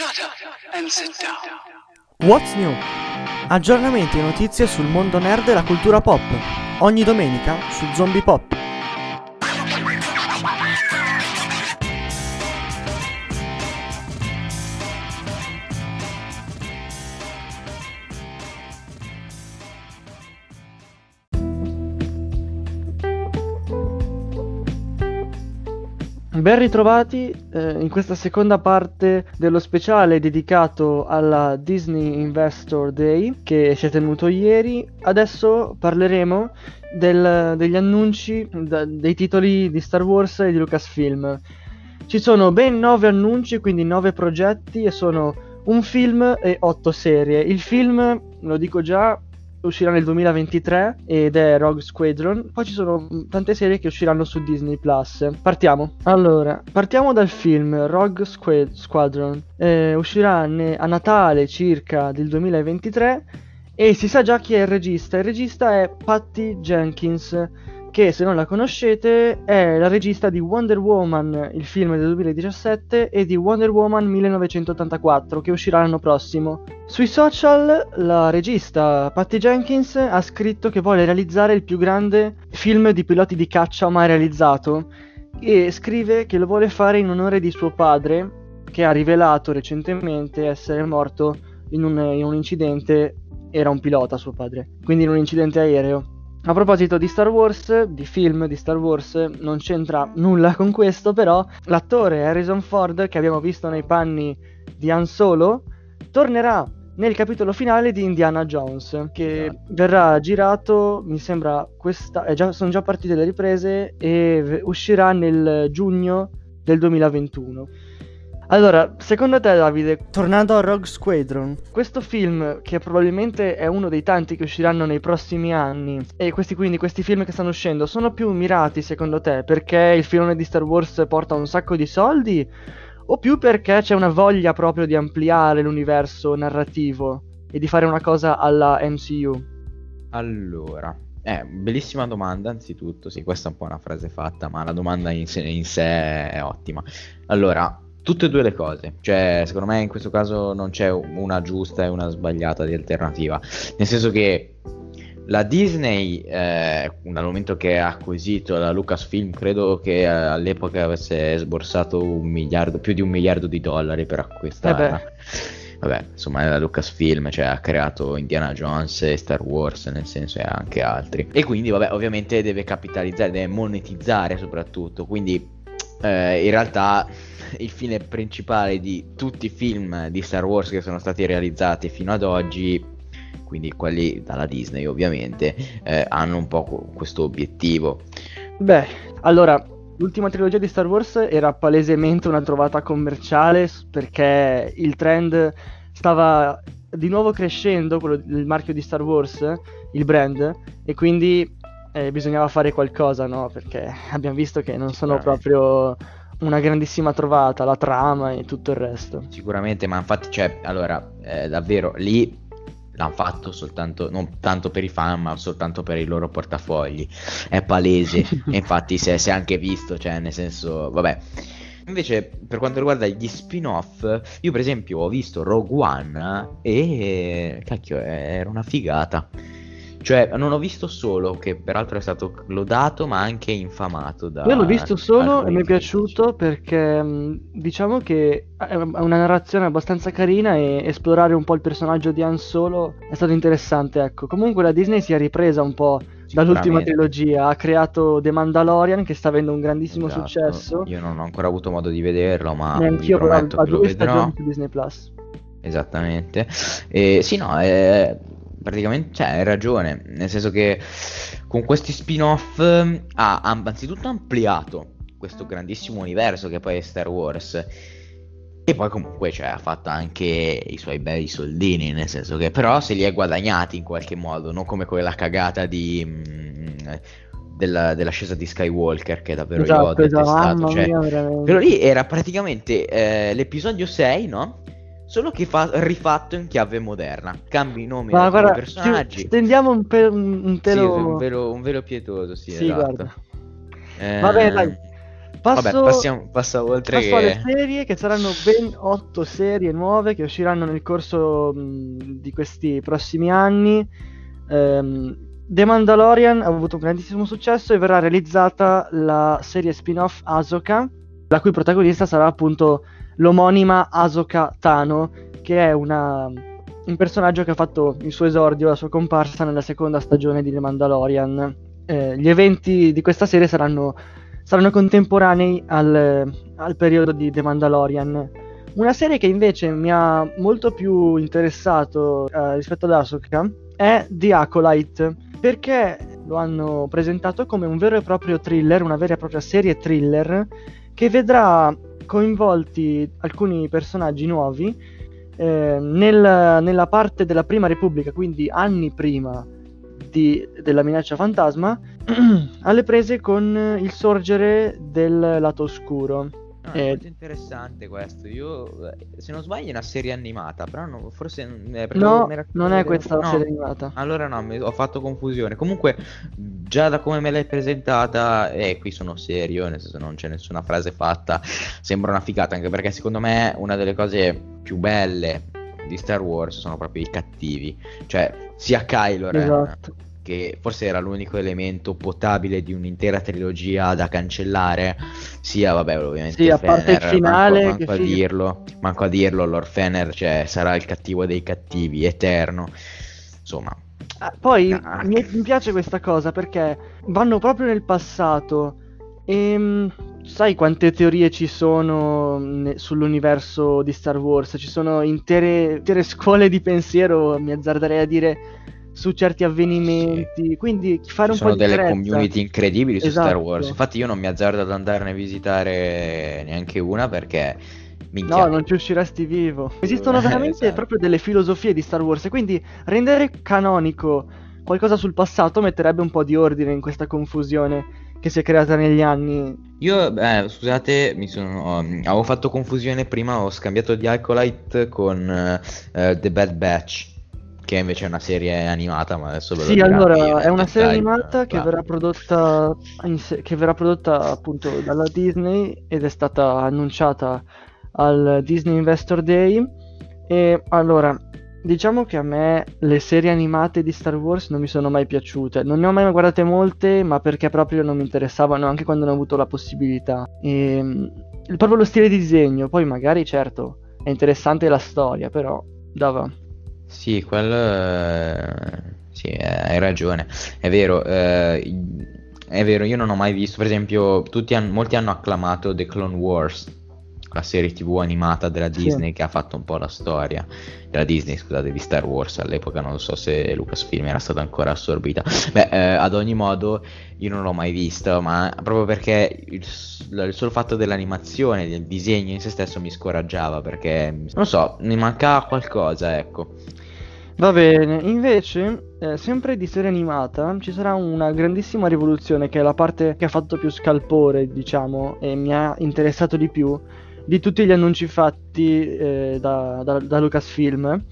Shut up and sit down. What's New? Aggiornamenti e notizie sul mondo nerd e la cultura pop. Ogni domenica su Zombie Pop. Ben ritrovati eh, in questa seconda parte dello speciale dedicato alla Disney Investor Day che si è tenuto ieri. Adesso parleremo del- degli annunci da- dei titoli di Star Wars e di Lucasfilm. Ci sono ben 9 annunci, quindi 9 progetti e sono un film e 8 serie. Il film, lo dico già, uscirà nel 2023 ed è Rogue Squadron. Poi ci sono tante serie che usciranno su Disney Plus. Partiamo. Allora, partiamo dal film Rogue Squa- Squadron. Eh, uscirà ne- a Natale circa del 2023 e si sa già chi è il regista. Il regista è Patty Jenkins. Che se non la conoscete è la regista di Wonder Woman, il film del 2017, e di Wonder Woman 1984, che uscirà l'anno prossimo. Sui social la regista Patty Jenkins ha scritto che vuole realizzare il più grande film di piloti di caccia mai realizzato e scrive che lo vuole fare in onore di suo padre che ha rivelato recentemente essere morto in un, in un incidente, era un pilota suo padre, quindi in un incidente aereo. A proposito di Star Wars, di film di Star Wars, non c'entra nulla con questo, però l'attore Harrison Ford che abbiamo visto nei panni di Han Solo tornerà nel capitolo finale di Indiana Jones, che Esatto. verrà girato, mi sembra, questa, è già- sono già partite le riprese e uscirà nel giugno del 2021. Allora, secondo te Davide, tornando a Rogue Squadron, questo film che probabilmente è uno dei tanti che usciranno nei prossimi anni e questi quindi questi film che stanno uscendo sono più mirati secondo te perché il filone di Star Wars porta un sacco di soldi o più perché c'è una voglia proprio di ampliare l'universo narrativo e di fare una cosa alla MCU? Allora, eh, bellissima domanda, anzitutto, sì, questa è un po' una frase fatta, ma la domanda in sé, in sé è ottima. Allora, tutte e due le cose, cioè, secondo me in questo caso non c'è una giusta e una sbagliata di alternativa, nel senso che la Disney, eh, dal momento che ha acquisito la Lucasfilm, credo che eh, all'epoca avesse sborsato un miliardo, più di un miliardo di dollari per acquistare. Eh. Vabbè, insomma, la Lucasfilm, cioè ha creato Indiana Jones e Star Wars, nel senso, e anche altri. E quindi, vabbè, ovviamente deve capitalizzare, deve monetizzare soprattutto. Quindi, eh, in realtà, il fine principale di tutti i film di Star Wars che sono stati realizzati fino ad oggi, quindi quelli dalla Disney, ovviamente, eh, hanno un po' questo obiettivo. Beh, allora, l'ultima trilogia di Star Wars era palesemente una trovata commerciale perché il trend stava di nuovo crescendo, quello del marchio di Star Wars, il brand, e quindi eh, bisognava fare qualcosa, no? Perché abbiamo visto che non sono Sicuramente. proprio una grandissima trovata, la trama e tutto il resto. Sicuramente, ma infatti, cioè, allora, eh, davvero, lì l'hanno fatto soltanto, non tanto per i fan, ma soltanto per i loro portafogli. È palese, e infatti si è anche visto, cioè, nel senso, vabbè. Invece, per quanto riguarda gli spin-off, io per esempio ho visto Rogue One e, cacchio, era una figata. Cioè, non ho visto solo, che peraltro è stato lodato, ma anche infamato da... Io l'ho visto solo e mi è piaciuto perché mh, diciamo che è una narrazione abbastanza carina e esplorare un po' il personaggio di Han Solo è stato interessante, ecco. Comunque la Disney si è ripresa un po' dall'ultima trilogia, ha creato The Mandalorian che sta avendo un grandissimo Esatto. successo. Io non ho ancora avuto modo di vederlo, ma Neanch'io però prometto ha che lo due vedrò. Disney Plus. Esattamente. E sì, no, è- praticamente, cioè, hai ragione, nel senso che con questi spin-off eh, ha anzitutto ampliato questo grandissimo universo che poi è Star Wars. E poi comunque cioè, ha fatto anche i suoi bei soldini, nel senso che però se li è guadagnati in qualche modo, non come quella cagata di... mm, della, dell'ascesa di Skywalker che davvero io ho Esatto, esatto, detestato. mamma cioè, mia, quello lì era praticamente eh, l'episodio 6, no? Solo che fa- rifatto in chiave moderna. Cambi i nomi Ma dei guarda, personaggi. stendiamo un, pe- un un Sì, un velo, un velo pietoso, sì, Sì, esatto. Eh, Vabbè, dai. Passo, Vabbè, passiamo, passo oltre passo che... alle serie che saranno ben 8 serie nuove che usciranno nel corso mh, di questi prossimi anni. Ehm, The Mandalorian ha avuto un grandissimo successo e verrà realizzata la serie spin-off Ahsoka, la cui protagonista sarà appunto l'omonima Ahsoka Tano, che è una, un personaggio che ha fatto il suo esordio, la sua comparsa nella seconda stagione di The Mandalorian. Eh, gli eventi di questa serie saranno, saranno contemporanei al, al periodo di The Mandalorian. Una serie che invece mi ha molto più interessato eh, rispetto ad Ahsoka è The Acolyte, perché lo hanno presentato come un vero e proprio thriller, una vera e propria serie thriller, che vedrà coinvolti alcuni personaggi nuovi eh, nel- nella parte della Prima Repubblica, quindi anni prima di- della minaccia fantasma, alle prese con il sorgere del lato oscuro. No, Eh, è molto interessante questo. Io, eh, se non sbaglio, è una serie animata, però no- forse eh, No, non è questa la no. serie animata. Allora no, mi- ho fatto confusione. Comunque, già da come me l'hai presentata, e qui sono serio, nel senso non c'è nessuna frase fatta, sembra una figata, anche perché secondo me una delle cose più belle di Star Wars sono proprio i cattivi. Cioè, sia Kylo Ren, Esatto. Che forse era l'unico elemento potabile di un'intera trilogia da cancellare, sia vabbè, ovviamente Sì, a parte il finale, manco, manco a dirlo, manco a dirlo, Lord Fener, cioè sarà il cattivo dei cattivi, eterno. Insomma, Ah, poi Ah. mi, mi piace questa cosa perché vanno proprio nel passato e mm, sai quante teorie ci sono ne- sull'universo di Star Wars? Ci sono intere, intere scuole di pensiero, mi azzarderei a dire, su certi avvenimenti. Quindi fare ci un po' sono di delle chiarezza. community incredibili su Star Esatto. Wars. Infatti io non mi azzardo ad andarne a visitare neanche una perché minchia. No, non ci usciresti vivo. Esistono veramente esatto. proprio delle filosofie di Star Wars e quindi rendere canonico qualcosa sul passato metterebbe un po' di ordine in questa confusione che si è creata negli anni. Io, eh, scusate, mi sono, avevo fatto confusione prima, ho scambiato di Alcolite con eh, The Bad Batch, che invece è una serie animata, ma adesso ve lo Sì, allora è una serie animata che verrà prodotta se- che verrà prodotta appunto dalla Disney ed è stata annunciata al Disney Investor Day. E allora diciamo che a me le serie animate di Star Wars non mi sono mai piaciute, non ne ho mai guardate molte, ma perché proprio non mi interessavano anche quando ne ho avuto la possibilità. E, mm, proprio lo stile di disegno, poi magari certo è interessante la storia, però dava. Sì, quello... eh, sì, eh, hai ragione. È vero, eh, è vero, io non ho mai visto, per esempio, tutti han- molti hanno acclamato The Clone Wars, la serie TV animata della Sì. Disney che ha fatto un po' la storia della Disney, scusate, di Star Wars all'epoca, non so se Lucasfilm era stata ancora assorbita. Beh, eh, ad ogni modo io non l'ho mai visto, ma proprio perché il, il solo fatto dell'animazione, del disegno in se stesso mi scoraggiava, perché, non so, mi mancava qualcosa, ecco. Va bene, invece, eh, sempre di serie animata, ci sarà una grandissima rivoluzione che è la parte che ha fatto più scalpore, diciamo, e mi ha interessato di più di tutti gli annunci fatti eh, da, da- da Lucasfilm.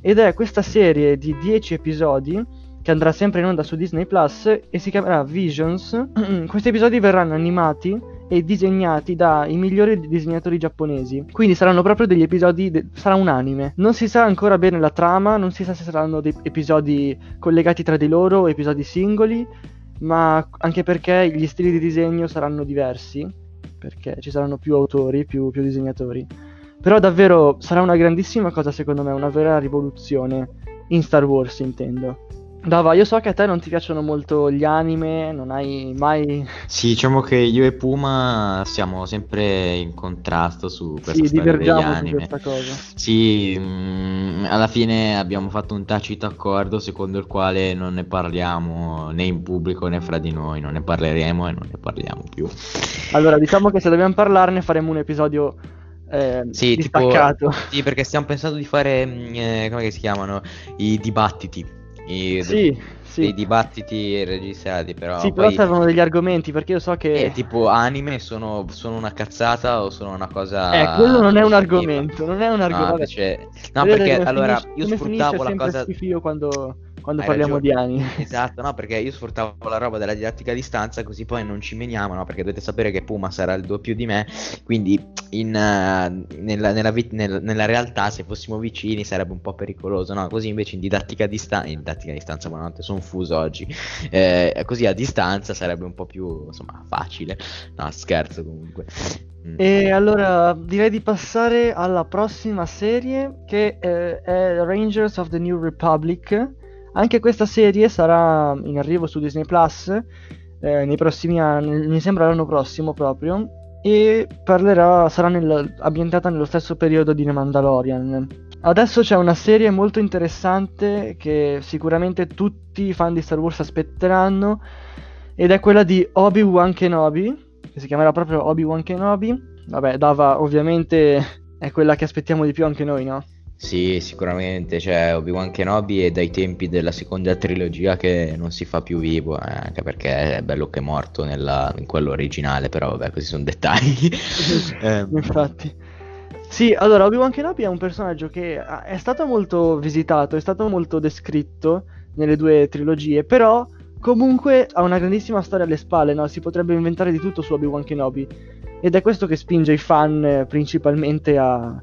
Ed è questa serie di 10 episodi che andrà sempre in onda su Disney Plus e si chiamerà Visions. Questi episodi verranno animati e disegnati dai migliori disegnatori giapponesi. Quindi saranno proprio degli episodi, de- sarà un anime. Non si sa ancora bene la trama, non si sa se saranno dei episodi collegati tra di loro o episodi singoli, ma anche perché gli stili di disegno saranno diversi, perché ci saranno più autori, più, più disegnatori. Però davvero sarà una grandissima cosa secondo me, una vera rivoluzione in Star Wars intendo. Dava, io so che a te non ti piacciono molto gli anime, non hai mai... Sì, diciamo che io e Puma siamo sempre in contrasto su questa Sì, storia degli anime. Sì, mm, alla fine abbiamo fatto un tacito accordo secondo il quale non ne parliamo né in pubblico né fra di noi, non ne parleremo e non ne parliamo più. Allora, diciamo che se dobbiamo parlarne faremo un episodio eh, Sì, tipo, sì, perché stiamo pensando di fare, mm, eh, come si chiamano, i dibattiti. I- Sì, Sì. dei dibattiti registrati, però Sì, però poi servono degli argomenti perché io so che... eh, tipo anime sono, sono una cazzata o sono una cosa Eh, quello non è un argomento, non è un No, argomento. invece- no, perché allora finisce- io sfruttavo la cosa schifio quando, quando Hai parliamo ragione. di anime. Esatto, no, perché io sfruttavo la roba della didattica a distanza, così poi non ci meniamo, no? Perché dovete sapere che Puma sarà il doppio di me, quindi in, eh, nella, nella vit- nel- nella realtà se fossimo vicini sarebbe un po' pericoloso, no? Così invece in didattica a distanza, in didattica a distanza, buonanotte, sono fuso oggi, eh, così a distanza sarebbe un po' più, insomma, facile. No, scherzo comunque. Mm. E allora direi di passare alla prossima serie che eh, è Rangers of the New Republic. Anche questa serie sarà in arrivo su Disney Plus eh, nei prossimi anni, mi sembra l'anno prossimo proprio, e parlerà, sarà nel- ambientata nello stesso periodo di The Mandalorian. Adesso c'è una serie molto interessante che sicuramente tutti i fan di Star Wars aspetteranno ed è quella di Obi-Wan Kenobi, che si chiamerà proprio Obi-Wan Kenobi. Vabbè, Dava ovviamente è quella che aspettiamo di più anche noi, no? Sì, sicuramente, cioè Obi-Wan Kenobi è dai tempi della seconda trilogia che non si fa più vivo, eh, anche perché è bello che è morto nella- in quello originale, però vabbè, questi sono dettagli. Ehm, Infatti. Sì, allora Obi-Wan Kenobi è un personaggio che ah, è stato molto visitato, è stato molto descritto nelle due trilogie, però comunque ha una grandissima storia alle spalle, no? Si potrebbe inventare di tutto su Obi-Wan Kenobi. Ed è questo che spinge i fan eh, principalmente a,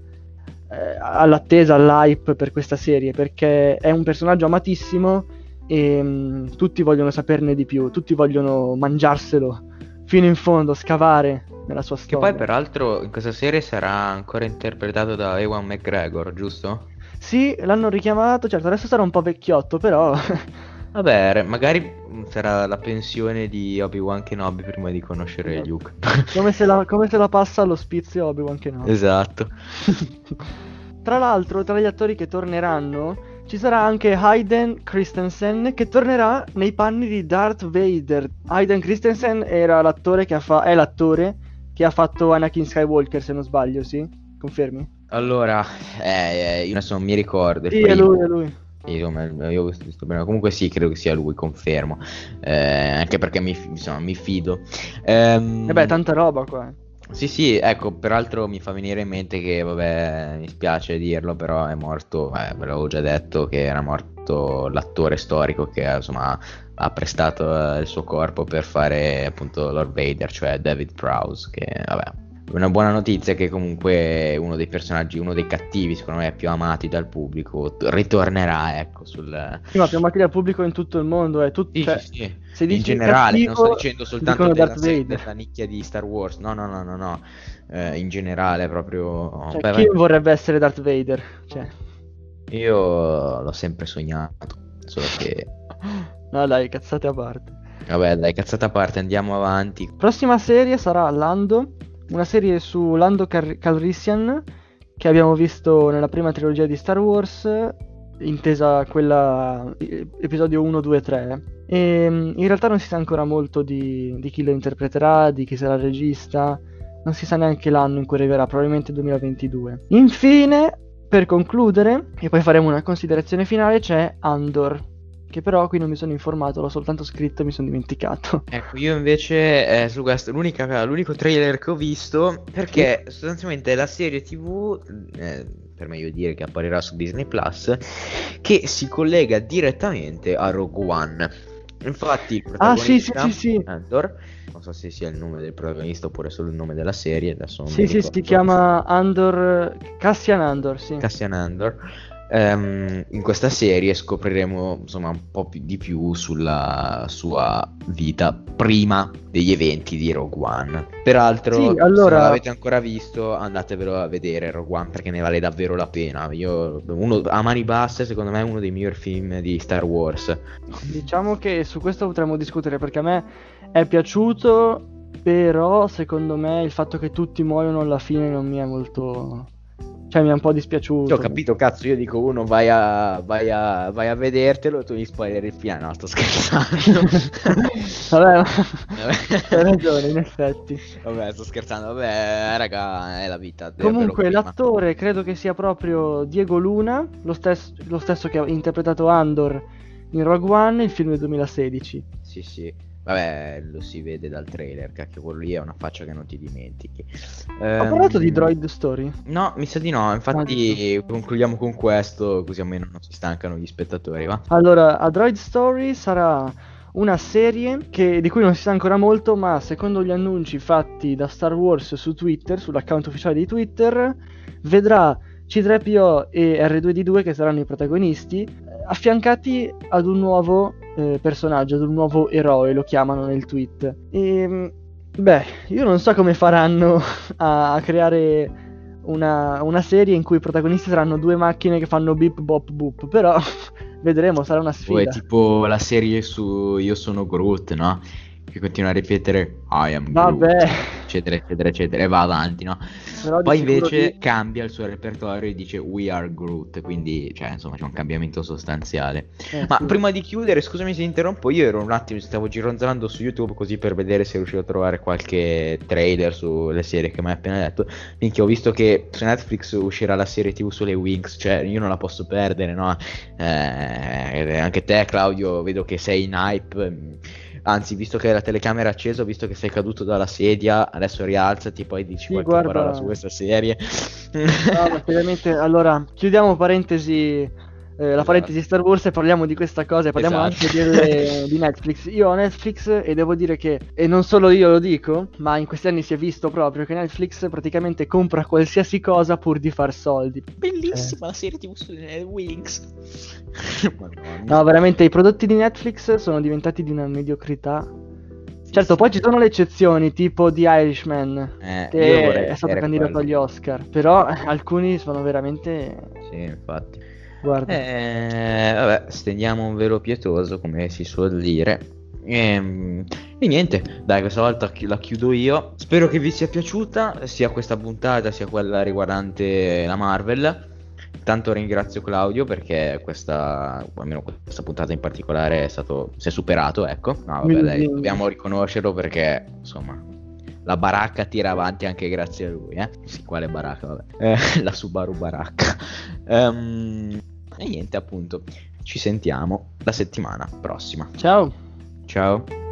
eh, all'attesa, all'hype per questa serie, perché è un personaggio amatissimo e mm, tutti vogliono saperne di più, tutti vogliono mangiarselo fino in fondo, scavare nella sua che storia. poi peraltro in questa serie sarà ancora interpretato da Ewan McGregor, giusto? Sì, l'hanno richiamato, certo, adesso sarà un po' vecchiotto, però Vabbè, magari mm, sarà la pensione di Obi-Wan Kenobi prima di conoscere Esatto. Luke. come se la, come se la passa all'ospizio Obi-Wan Kenobi. Esatto. Tra l'altro, tra gli attori che torneranno, ci sarà anche Hayden Christensen che tornerà nei panni di Darth Vader. Hayden Christensen era l'attore che ha fa- è l'attore che ha fatto Anakin Skywalker, se non sbaglio, sì? Confermi? Allora, eh, eh, io adesso non mi ricordo. Sì, è lui, è lui. Io, io ho visto bene. Comunque sì, credo che sia lui, confermo. Eh, anche perché mi, insomma, mi fido. Ehm, E beh, tanta roba qua. eh. Sì, sì, ecco, peraltro mi fa venire in mente che, vabbè, mi spiace dirlo, però è morto, eh, ve l'avevo già detto, che era morto l'attore storico che, insomma, ha prestato eh, il suo corpo per fare, appunto, Lord Vader, cioè David Prowse, che, vabbè, una buona notizia è che comunque uno dei personaggi, uno dei cattivi, secondo me, più amati dal pubblico, ritornerà, ecco, sul... Sì, ma più amati dal pubblico in tutto il mondo, è tutto... Sì, cioè, sì, sì. in generale, non sto cattivo, dicendo soltanto della, della nicchia di Star Wars, no, no, no, no, no, Eh, in generale proprio... Cioè, Beh, chi vai. vorrebbe essere Darth Vader? Cioè, Io l'ho sempre sognato, solo che... no dai, cazzate a parte. Vabbè, dai, cazzata a parte, andiamo avanti. Prossima serie sarà Lando, una serie su Lando Car- Calrissian che abbiamo visto nella prima trilogia di Star Wars, intesa quella episodio 1, 2, 3. E in realtà non si sa ancora molto di, di chi lo interpreterà, di chi sarà il regista, non si sa neanche l'anno in cui arriverà, probabilmente 2022. Infine, per concludere, e poi faremo una considerazione finale, c'è Andor, che però qui non mi sono informato, l'ho soltanto scritto e mi sono dimenticato. Ecco, io invece eh, su questo, l'unica- l'unico trailer che ho visto, perché sostanzialmente è la serie TV, eh, per meglio dire che apparirà su Disney Plus, che si collega direttamente a Rogue One. Infatti il Ah, sì, sì, protagonista, sì, sì. Andor, non so se sia il nome del protagonista oppure solo il nome della serie, adesso Sì, sì, si chiama Andor. Cassian Andor, sì. Cassian Andor. Ehm, in questa serie scopriremo insomma un po' più di più sulla sua vita prima degli eventi di Rogue One. Peraltro, Sì, se allora- non l'avete ancora visto, andatevelo a vedere Rogue One perché ne vale davvero la pena. Io, uno, a mani basse, secondo me è uno dei migliori film di Star Wars. Diciamo che su questo potremmo discutere perché a me è piaciuto, però secondo me il fatto che tutti muoiono alla fine non mi è molto. Cioè, mi è un po' dispiaciuto. Io ho capito, cazzo, io dico uno vai a, vai a, vai a vedertelo, tu mi spoiler il finale. No, sto scherzando. Vabbè, hai ragione, in effetti. Vabbè, sto scherzando. Vabbè, raga, è la vita. Comunque, l'attore credo che sia proprio Diego Luna, lo stesso, lo stesso che ha interpretato Andor in Rogue One, il film del 2016. Sì, sì. Vabbè, lo si vede dal trailer, cacchio, quello lì è una faccia che non ti dimentichi. Ho parlato di Ehm, Droid Story. No, mi sa di no, infatti concludiamo con questo, così almeno non si stancano gli spettatori, va? Allora, A Droid Story sarà una serie che- di cui non si sa ancora molto, ma secondo gli annunci fatti da Star Wars su Twitter, sull'account ufficiale di Twitter, vedrà C3PO e R2D2 che saranno i protagonisti, affiancati ad un nuovo eh, personaggio, ad un nuovo eroe, lo chiamano nel tweet. E, beh, io non so come faranno a, a creare una, una serie in cui i protagonisti saranno due macchine che fanno beep bop boop, però vedremo, sarà una O è sfida. tipo la serie su Io sono Groot, no? Che continua a ripetere I am Vabbè. Groot, eccetera, eccetera, eccetera, e va avanti, no? Però Poi invece di- cambia il suo repertorio e dice We are Groot, quindi, cioè, insomma, c'è un cambiamento sostanziale. eh, Ma sì. prima di chiudere, scusami se interrompo, io ero un attimo, stavo gironzolando su YouTube così per vedere se riuscivo a trovare qualche trailer sulle serie che mi hai appena detto. Minchia, ho visto che su Netflix uscirà la serie TV sulle Wings, cioè io non la posso perdere, no? Eh, anche te, Claudio, vedo che sei in hype. Anzi, visto che la telecamera è accesa, visto che sei caduto dalla sedia, adesso rialzati, poi dici Sì, qualche guarda- parola su questa serie. No, ma seriamente, allora, chiudiamo parentesi, eh, la Esatto. parentesi Star Wars e parliamo di questa cosa e parliamo Esatto. anche delle- di Netflix. Io ho Netflix e devo dire che, e non solo io lo dico, ma in questi anni si è visto proprio che Netflix praticamente compra qualsiasi cosa pur di far soldi. Bellissima la serie TV sulle Wings. No, veramente i prodotti di Netflix sono diventati di una mediocrità. Certo, poi ci sono le eccezioni, tipo The Irishman, Eh, che è stato candidato quello. agli Oscar, però eh, alcuni sono veramente... Sì, infatti. Guarda. Eh, vabbè, stendiamo un velo pietoso, come si suol dire. Ehm, E, niente, dai, questa volta la chiudo io. Spero che vi sia piaciuta, sia questa puntata sia quella riguardante la Marvel. Tanto ringrazio Claudio perché questa, almeno questa puntata in particolare è stato, si è superato, ecco. No, vabbè, dai, dobbiamo riconoscerlo perché, insomma, la baracca tira avanti anche grazie a lui, eh. Sì, quale baracca, vabbè. Eh, la Subaru baracca. Ehm, e niente, appunto, ci sentiamo la settimana prossima. Ciao. Ciao.